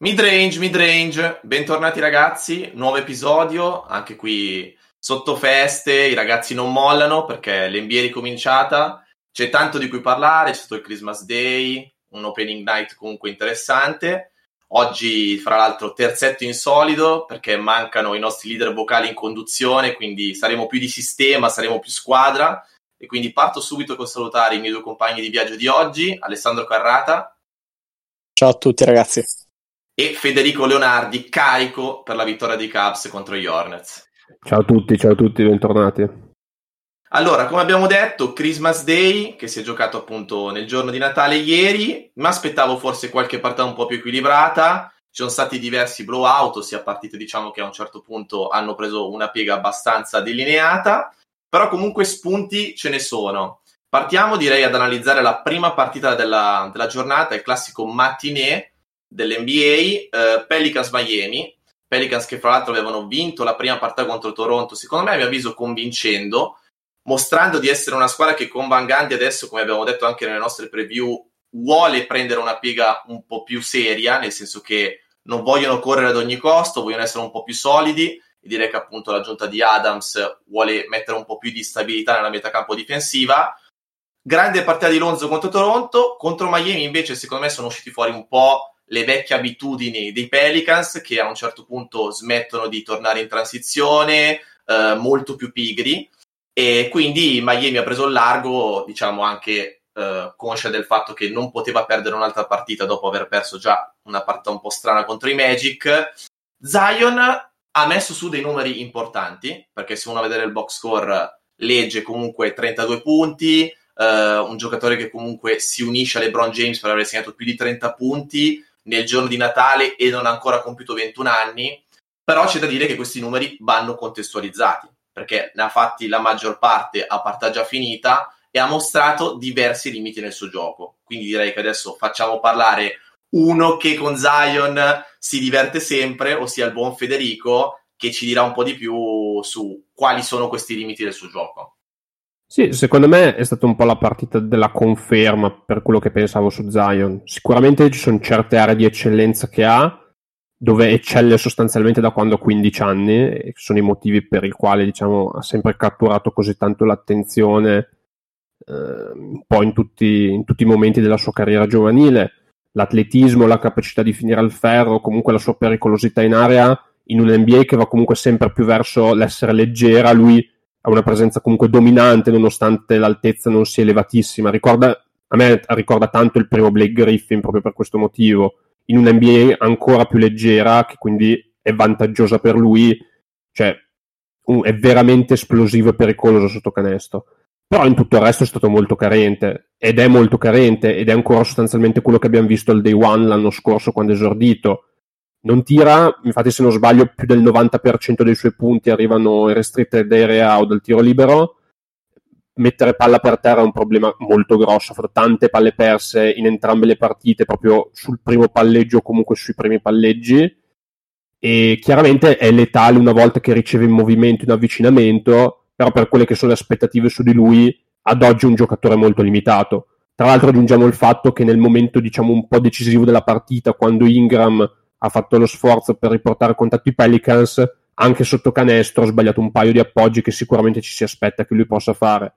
Midrange, midrange, bentornati ragazzi, nuovo episodio, anche qui sotto feste, i ragazzi non mollano perché l'NBA è ricominciata, c'è tanto di cui parlare, c'è stato il Christmas Day, un opening night comunque interessante, oggi fra l'altro terzetto insolido perché mancano i nostri leader vocali in conduzione, quindi saremo più di sistema, saremo più squadra. E quindi parto subito con salutare i miei due compagni di viaggio di oggi, Alessandro Carrata. Ciao a tutti ragazzi e Federico Leonardi carico per la vittoria dei Cubs contro gli Hornets. Ciao a tutti, ciao a tutti, bentornati. Allora, come abbiamo detto, Christmas Day, che si è giocato appunto nel giorno di Natale ieri, mi aspettavo forse qualche partita un po' più equilibrata, ci sono stati diversi blowout, ossia partite diciamo che a un certo punto hanno preso una piega abbastanza delineata, però comunque spunti ce ne sono. Partiamo direi ad analizzare la prima partita della, della giornata, il classico matinee, dell'NBA, eh, Pelicans Miami. Pelicans che fra l'altro avevano vinto la prima partita contro Toronto, secondo me a mio avviso convincendo, mostrando di essere una squadra che con Van Gandhi adesso, come abbiamo detto anche nelle nostre preview, vuole prendere una piega un po' più seria, nel senso che non vogliono correre ad ogni costo, vogliono essere un po' più solidi e direi che appunto l'aggiunta di Adams vuole mettere un po' più di stabilità nella metacampo difensiva. Grande partita di Lonzo contro Toronto, contro Miami invece secondo me sono usciti fuori un po' le vecchie abitudini dei Pelicans che a un certo punto smettono di tornare in transizione, eh, molto più pigri e quindi Miami ha preso il largo, diciamo anche eh, conscia del fatto che non poteva perdere un'altra partita dopo aver perso già una partita un po' strana contro i Magic. Zion ha messo su dei numeri importanti, perché se uno a vedere il box score legge comunque 32 punti, Uh, un giocatore che comunque si unisce a LeBron James per aver segnato più di 30 punti, nel giorno di Natale e non ha ancora compiuto 21 anni, però c'è da dire che questi numeri vanno contestualizzati, perché ne ha fatti la maggior parte a partita già finita e ha mostrato diversi limiti nel suo gioco. Quindi direi che adesso facciamo parlare uno che con Zion si diverte sempre, ossia il buon Federico, che ci dirà un po' di più su quali sono questi limiti del suo gioco. Sì, secondo me è stata un po' la partita della conferma per quello che pensavo su Zion. Sicuramente ci sono certe aree di eccellenza che ha, dove eccelle sostanzialmente da quando ha 15 anni, e sono i motivi per i quali diciamo, ha sempre catturato così tanto l'attenzione eh, un po' in tutti, in tutti i momenti della sua carriera giovanile. L'atletismo, la capacità di finire al ferro, comunque la sua pericolosità in area, in un NBA che va comunque sempre più verso l'essere leggera, lui ha una presenza comunque dominante nonostante l'altezza non sia elevatissima. Ricorda, a me ricorda tanto il primo Blake Griffin proprio per questo motivo, in un NBA ancora più leggera, che quindi è vantaggiosa per lui, cioè è veramente esplosivo e pericoloso sotto canestro. Però in tutto il resto è stato molto carente, ed è molto carente, ed è ancora sostanzialmente quello che abbiamo visto al day one l'anno scorso quando è esordito non tira, infatti se non sbaglio più del 90% dei suoi punti arrivano in restricted area o dal tiro libero. Mettere palla per terra è un problema molto grosso, ha fatto tante palle perse in entrambe le partite, proprio sul primo palleggio o comunque sui primi palleggi. E chiaramente è letale una volta che riceve in movimento in avvicinamento, però per quelle che sono le aspettative su di lui, ad oggi è un giocatore molto limitato. Tra l'altro aggiungiamo il fatto che nel momento diciamo un po' decisivo della partita, quando Ingram ha fatto lo sforzo per riportare contatto i Pelicans, anche sotto canestro ha sbagliato un paio di appoggi che sicuramente ci si aspetta che lui possa fare.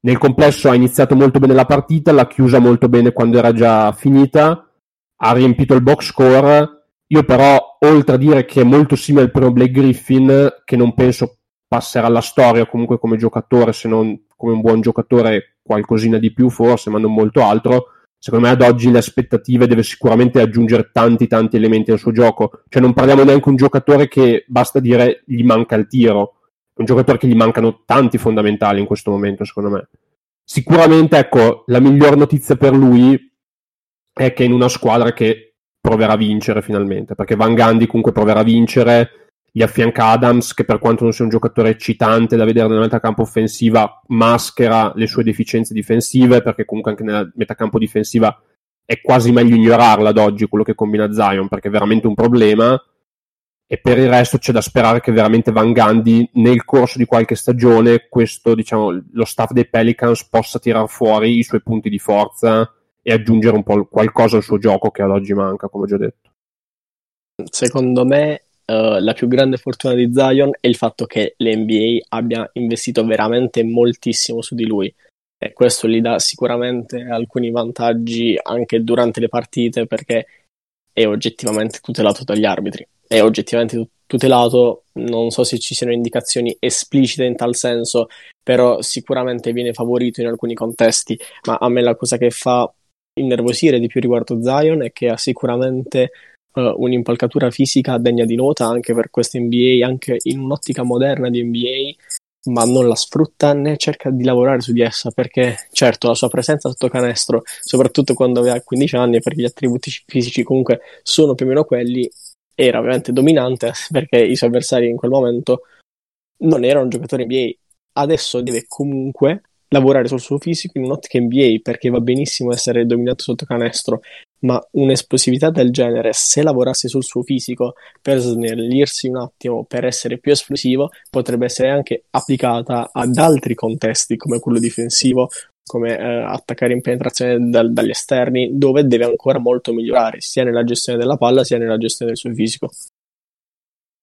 Nel complesso ha iniziato molto bene la partita, l'ha chiusa molto bene quando era già finita, ha riempito il box score. Io però, oltre a dire che è molto simile al primo Blake Griffin, che non penso passerà alla storia comunque come giocatore, se non come un buon giocatore, qualcosina di più forse, ma non molto altro, secondo me ad oggi le aspettative deve sicuramente aggiungere tanti tanti elementi al suo gioco. Cioè non parliamo neanche di un giocatore che basta dire gli manca il tiro, è un giocatore che gli mancano tanti fondamentali in questo momento, secondo me. Sicuramente, ecco, la miglior notizia per lui è che in una squadra che proverà a vincere finalmente, perché Van Gandhi comunque proverà a vincere, gli affianca Adams che per quanto non sia un giocatore eccitante da vedere nella metacampo offensiva maschera le sue deficienze difensive perché comunque anche nella metacampo difensiva è quasi meglio ignorarla ad oggi quello che combina Zion perché è veramente un problema. E per il resto c'è da sperare che veramente Van Gandhi nel corso di qualche stagione questo diciamo lo staff dei Pelicans possa tirar fuori i suoi punti di forza e aggiungere un po' qualcosa al suo gioco che ad oggi manca come ho già detto. Secondo me uh, la più grande fortuna di Zion è il fatto che l'NBA abbia investito veramente moltissimo su di lui e questo gli dà sicuramente alcuni vantaggi anche durante le partite perché è oggettivamente tutelato dagli arbitri. È oggettivamente tutelato, non so se ci siano indicazioni esplicite in tal senso, però sicuramente viene favorito in alcuni contesti, ma a me la cosa che fa innervosire di più riguardo Zion è che ha sicuramente uh, un'impalcatura fisica degna di nota anche per questa NBA, anche in un'ottica moderna di NBA, ma non la sfrutta né cerca di lavorare su di essa perché certo la sua presenza sotto canestro, soprattutto quando aveva 15 anni, perché gli attributi fisici comunque sono più o meno quelli, era ovviamente dominante perché i suoi avversari in quel momento non erano giocatori NBA. Adesso deve comunque lavorare sul suo fisico in un'ottica NBA perché va benissimo essere dominato sotto canestro, ma un'esplosività del genere, se lavorasse sul suo fisico per snellirsi un attimo, per essere più esplosivo, potrebbe essere anche applicata ad altri contesti come quello difensivo, come eh, attaccare in penetrazione dal, dagli esterni, dove deve ancora molto migliorare, sia nella gestione della palla sia nella gestione del suo fisico.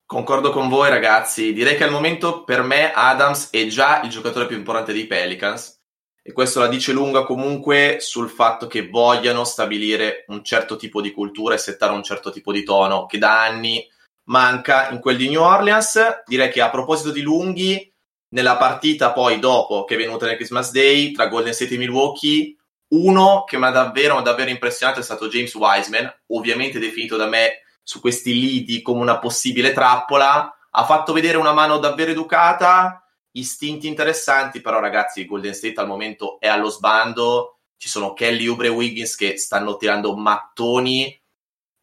Concordo con voi ragazzi, direi che al momento per me Adams è già il giocatore più importante dei Pelicans e questo la dice lunga comunque sul fatto che vogliano stabilire un certo tipo di cultura e settare un certo tipo di tono che da anni manca in quel di New Orleans. Direi che a proposito di lunghi, nella partita poi dopo che è venuta nel Christmas Day tra Golden State e Milwaukee, uno che mi ha davvero, davvero impressionato è stato James Wiseman, ovviamente definito da me su questi lidi come una possibile trappola. Ha fatto vedere una mano davvero educata, istinti interessanti, però ragazzi, Golden State al momento è allo sbando. Ci sono Kelly Ubre e Wiggins che stanno tirando mattoni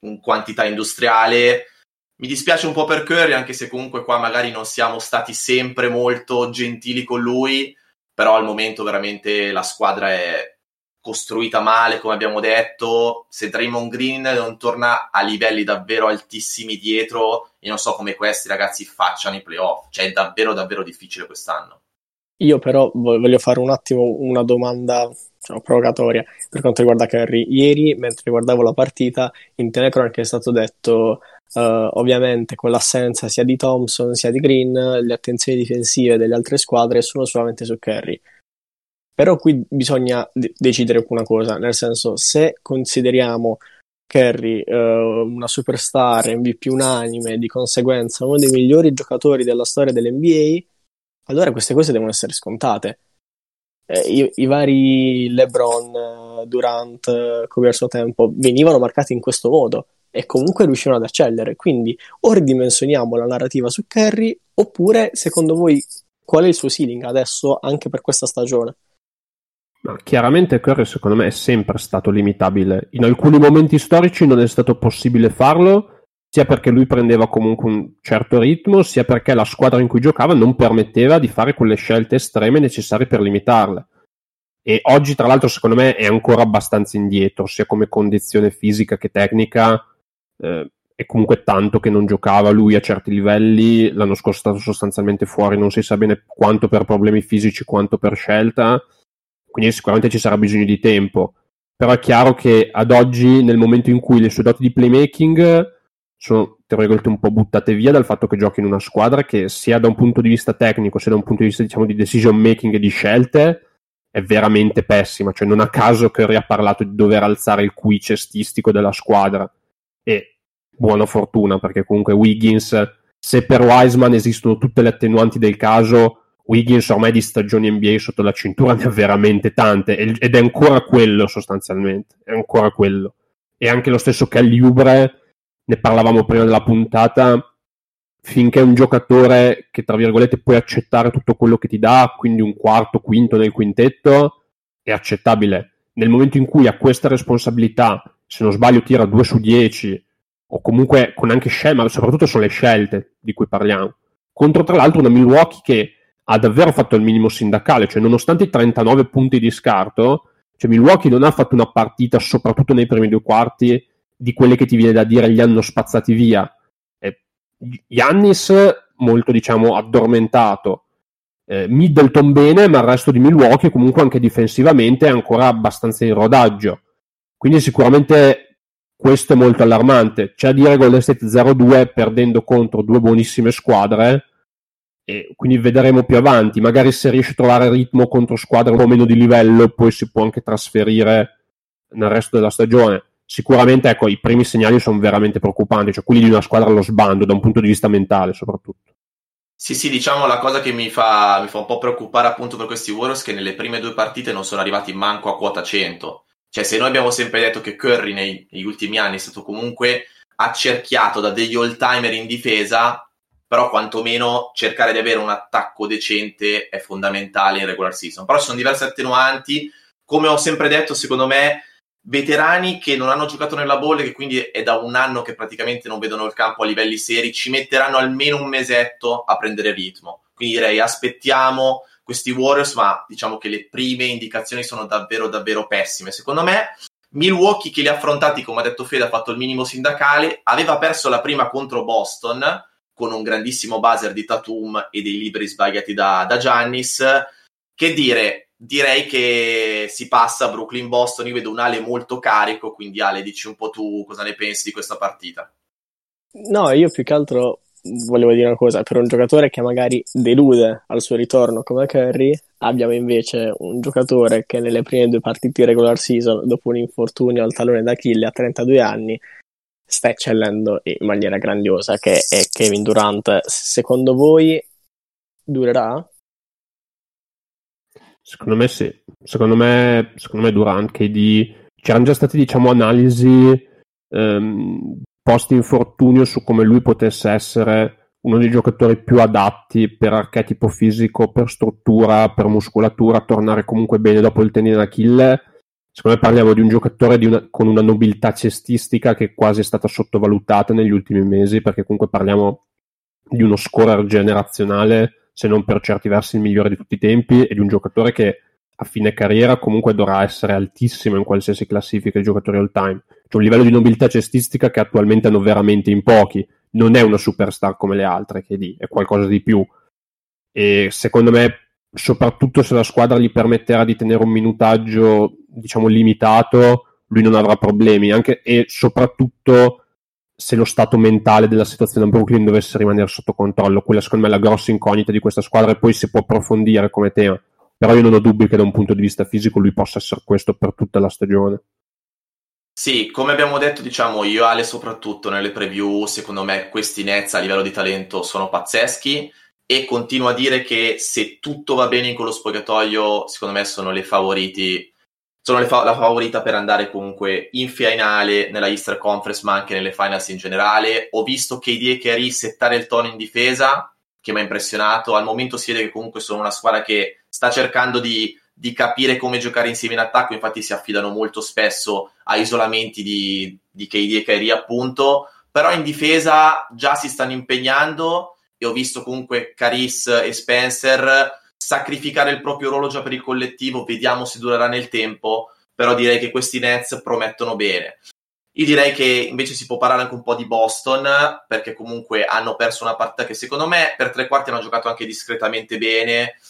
in quantità industriale. Mi dispiace un po' per Curry, anche se comunque qua magari non siamo stati sempre molto gentili con lui, però al momento veramente la squadra è costruita male, come abbiamo detto. Se Draymond Green non torna a livelli davvero altissimi dietro, io non so come questi ragazzi facciano i playoff. Cioè, è davvero, davvero difficile quest'anno. Io però voglio fare un attimo una domanda diciamo, provocatoria per quanto riguarda Curry. Ieri, mentre guardavo la partita, in telecronaca è stato detto Uh, ovviamente con l'assenza sia di Thompson sia di Green, le attenzioni difensive delle altre squadre sono solamente su Curry. Però qui bisogna de- decidere una cosa, nel senso, se consideriamo Kerry uh, una superstar, MVP unanime, di conseguenza uno dei migliori giocatori della storia dell'NBA, allora queste cose devono essere scontate. Eh, i, i, vari LeBron, Durant, come al suo tempo, venivano marcati in questo modo e comunque riuscivano ad accedere. Quindi o ridimensioniamo la narrativa su Kerry, oppure secondo voi qual è il suo ceiling adesso anche per questa stagione? Ma chiaramente Curry secondo me è sempre stato limitabile. In alcuni momenti storici non è stato possibile farlo, sia perché lui prendeva comunque un certo ritmo, sia perché la squadra in cui giocava non permetteva di fare quelle scelte estreme necessarie per limitarle. E oggi, tra l'altro, secondo me è ancora abbastanza indietro, sia come condizione fisica che tecnica. Eh, è comunque tanto che non giocava lui a certi livelli. L'anno scorso è stato sostanzialmente fuori, non si sa bene quanto per problemi fisici, quanto per scelta quindi sicuramente ci sarà bisogno di tempo. Però è chiaro che ad oggi, nel momento in cui le sue doti di playmaking sono, un po' buttate via dal fatto che giochi in una squadra che sia da un punto di vista tecnico, sia da un punto di vista, diciamo, di decision making e di scelte, è veramente pessima. Cioè, non a caso Curry ha parlato di dover alzare il QI cestistico della squadra. E buona fortuna, perché comunque Wiggins, se per Wiseman esistono tutte le attenuanti del caso, Wiggins ormai di stagioni NBA sotto la cintura ne ha veramente tante ed è ancora quello sostanzialmente, è ancora quello. E anche lo stesso Ubre, ne parlavamo prima della puntata, finché è un giocatore che tra virgolette puoi accettare tutto quello che ti dà, quindi un quarto, quinto nel quintetto, è accettabile. Nel momento in cui ha questa responsabilità, se non sbaglio tira 2 su 10, o comunque con anche scelte, ma soprattutto sono le scelte di cui parliamo. Contro tra l'altro una Milwaukee che ha davvero fatto il minimo sindacale, cioè nonostante i 39 punti di scarto, cioè Milwaukee non ha fatto una partita, soprattutto nei primi due quarti, di quelle che ti viene da dire gli hanno spazzati via. Eh, Giannis molto diciamo addormentato, eh, Middleton bene, ma il resto di Milwaukee comunque anche difensivamente è ancora abbastanza in rodaggio. Quindi sicuramente questo è molto allarmante. C'è a dire Golden State 0-2 perdendo contro due buonissime squadre e quindi vedremo più avanti. Magari se riesce a trovare ritmo contro squadre un po' meno di livello, poi si può anche trasferire nel resto della stagione. Sicuramente, ecco, i primi segnali sono veramente preoccupanti, cioè quelli di una squadra allo sbando, da un punto di vista mentale soprattutto. Sì, sì, diciamo la cosa che mi fa, mi fa un po' preoccupare appunto per questi Warriors che nelle prime due partite non sono arrivati manco a quota 100 cioè, se noi abbiamo sempre detto che Curry nei, negli ultimi anni è stato comunque accerchiato da degli all-timer in difesa, però quantomeno cercare di avere un attacco decente è fondamentale in regular season. Però ci sono diverse attenuanti. Come ho sempre detto, secondo me, veterani che non hanno giocato nella bolla, che quindi è da un anno che praticamente non vedono il campo a livelli seri, ci metteranno almeno un mesetto a prendere ritmo. Quindi direi aspettiamo questi Warriors, ma diciamo che le prime indicazioni sono davvero, davvero pessime. Secondo me, Milwaukee, che li ha affrontati, come ha detto Fede, ha fatto il minimo sindacale, aveva perso la prima contro Boston con un grandissimo buzzer di Tatum e dei libri sbagliati da, da Giannis. Che dire, direi che si passa a Brooklyn-Boston. Io vedo un Ale molto carico, quindi Ale, dici un po' tu cosa ne pensi di questa partita. No, io più che altro volevo dire una cosa, per un giocatore che magari delude al suo ritorno come Curry, abbiamo invece un giocatore che nelle prime due partite di regular season, dopo un infortunio al talone d'Achille a 32 anni, sta eccellendo in maniera grandiosa, che è Kevin Durant. Secondo voi durerà? Secondo me sì. Secondo me, secondo me Durant, KD... C'erano già state, diciamo, analisi ehm, post infortunio su come lui potesse essere uno dei giocatori più adatti per archetipo fisico, per struttura, per muscolatura, tornare comunque bene dopo il tendine d'Achille. Secondo me parliamo di un giocatore di una, con una nobiltà cestistica che quasi è stata sottovalutata negli ultimi mesi, perché comunque parliamo di uno scorer generazionale, se non per certi versi il migliore di tutti i tempi, e di un giocatore che a fine carriera comunque dovrà essere altissimo in qualsiasi classifica di giocatori all time. C'è un livello di nobiltà cestistica che attualmente hanno veramente in pochi. Non è una superstar come le altre, che di, è qualcosa di più. E secondo me, soprattutto se la squadra gli permetterà di tenere un minutaggio, diciamo, limitato, lui non avrà problemi. Anche, e soprattutto se lo stato mentale della situazione a Brooklyn dovesse rimanere sotto controllo. Quella secondo me è la grossa incognita di questa squadra e poi si può approfondire come tema però io non ho dubbi che da un punto di vista fisico lui possa essere questo per tutta la stagione. Sì, come abbiamo detto, diciamo io e Ale soprattutto nelle preview, secondo me questi Nets a livello di talento sono pazzeschi e continuo a dire che se tutto va bene in quello spogliatoio, secondo me sono le favoriti sono fa- la favorita per andare comunque in finale nella Easter Conference, ma anche nelle finals in generale. Ho visto KD e Kerry settare il tono in difesa, che mi ha impressionato. Al momento si vede che comunque sono una squadra che sta cercando di, di capire come giocare insieme in attacco, infatti si affidano molto spesso a isolamenti di, di KD e Kyrie appunto, però in difesa già si stanno impegnando e ho visto comunque Caris e Spencer sacrificare il proprio ruolo già per il collettivo, vediamo se durerà nel tempo, però direi che questi Nets promettono bene. Io direi che invece si può parlare anche un po' di Boston, perché comunque hanno perso una partita che secondo me per tre quarti hanno giocato anche discretamente bene.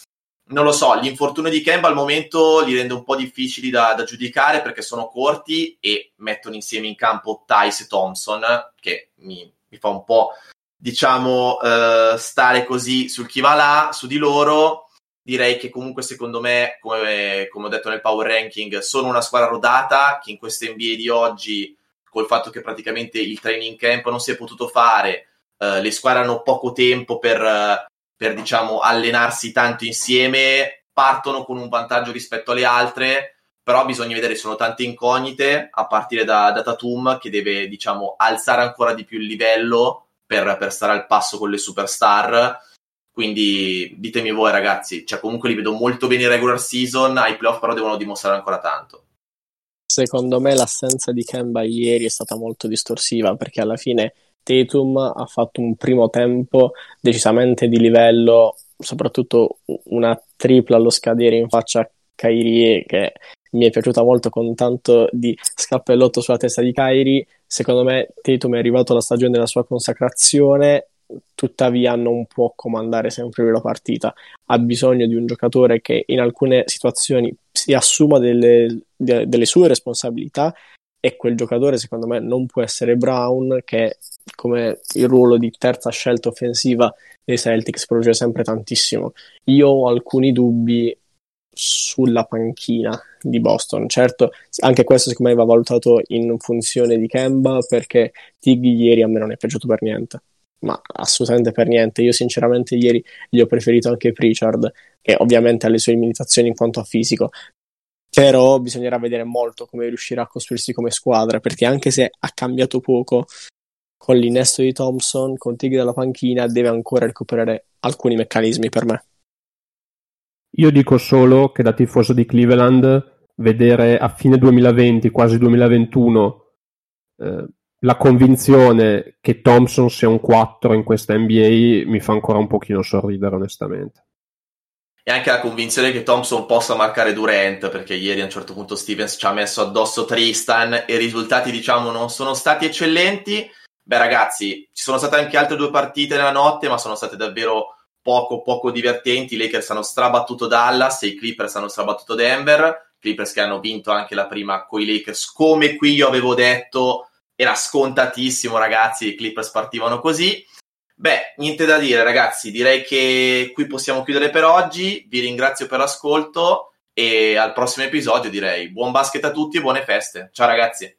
Non lo so, l'infortunio di Kemba al momento li rende un po' difficili da, da giudicare perché sono corti e mettono insieme in campo Tice e Thompson, che mi, mi fa un po', diciamo, uh, stare così sul chi va là, su di loro. Direi che comunque secondo me, come, come, ho detto nel power ranking, sono una squadra rodata che in questa NBA di oggi col fatto che praticamente il training camp non si è potuto fare, uh, le squadre hanno poco tempo per, per diciamo, allenarsi tanto insieme, partono con un vantaggio rispetto alle altre, però bisogna vedere, sono tante incognite, a partire da, da Tatum che deve diciamo, alzare ancora di più il livello per, per stare al passo con le superstar. Quindi ditemi voi ragazzi, cioè comunque li vedo molto bene in regular season, ai playoff però devono dimostrare ancora tanto secondo me l'assenza di Kemba ieri è stata molto distorsiva perché alla fine Tatum ha fatto un primo tempo decisamente di livello, soprattutto una tripla allo scadere in faccia a Kyrie che mi è piaciuta molto con tanto di scappellotto sulla testa di Kyrie. Secondo me Tatum è arrivato alla stagione della sua consacrazione tuttavia non può comandare sempre la partita, ha bisogno di un giocatore che in alcune situazioni si assuma delle, de, delle sue responsabilità e quel giocatore secondo me non può essere Brown che come il ruolo di terza scelta offensiva dei Celtics produce sempre tantissimo. Io ho alcuni dubbi sulla panchina di Boston. Certo, anche questo secondo me va valutato in funzione di Kemba perché Tig ieri a me non è piaciuto per niente. Ma assolutamente per niente. Io sinceramente ieri gli ho preferito anche Pritchard, che ovviamente ha le sue limitazioni in quanto a fisico, però bisognerà vedere molto come riuscirà a costruirsi come squadra, perché anche se ha cambiato poco con l'innesto di Thompson, con Tig dalla panchina, deve ancora recuperare alcuni meccanismi per me. Io dico solo che da tifoso di Cleveland vedere a fine 2020, quasi 2021, eh, la convinzione che Thompson sia un 4 in questa NBA mi fa ancora un pochino sorridere onestamente e anche la convinzione che Thompson possa marcare Durant, perché ieri a un certo punto Stevens ci ha messo addosso Tristan e i risultati diciamo non sono stati eccellenti. Beh ragazzi, ci sono state anche altre due partite nella notte, ma sono state davvero poco poco divertenti. I Lakers hanno strabattuto Dallas e i Clippers hanno strabattuto Denver. Clippers che hanno vinto anche la prima con i Lakers, come qui io avevo detto, era scontatissimo ragazzi, i Clippers partivano così. Beh, niente da dire ragazzi, direi che qui possiamo chiudere per oggi, vi ringrazio per l'ascolto e al prossimo episodio direi buon basket a tutti e buone feste. Ciao ragazzi.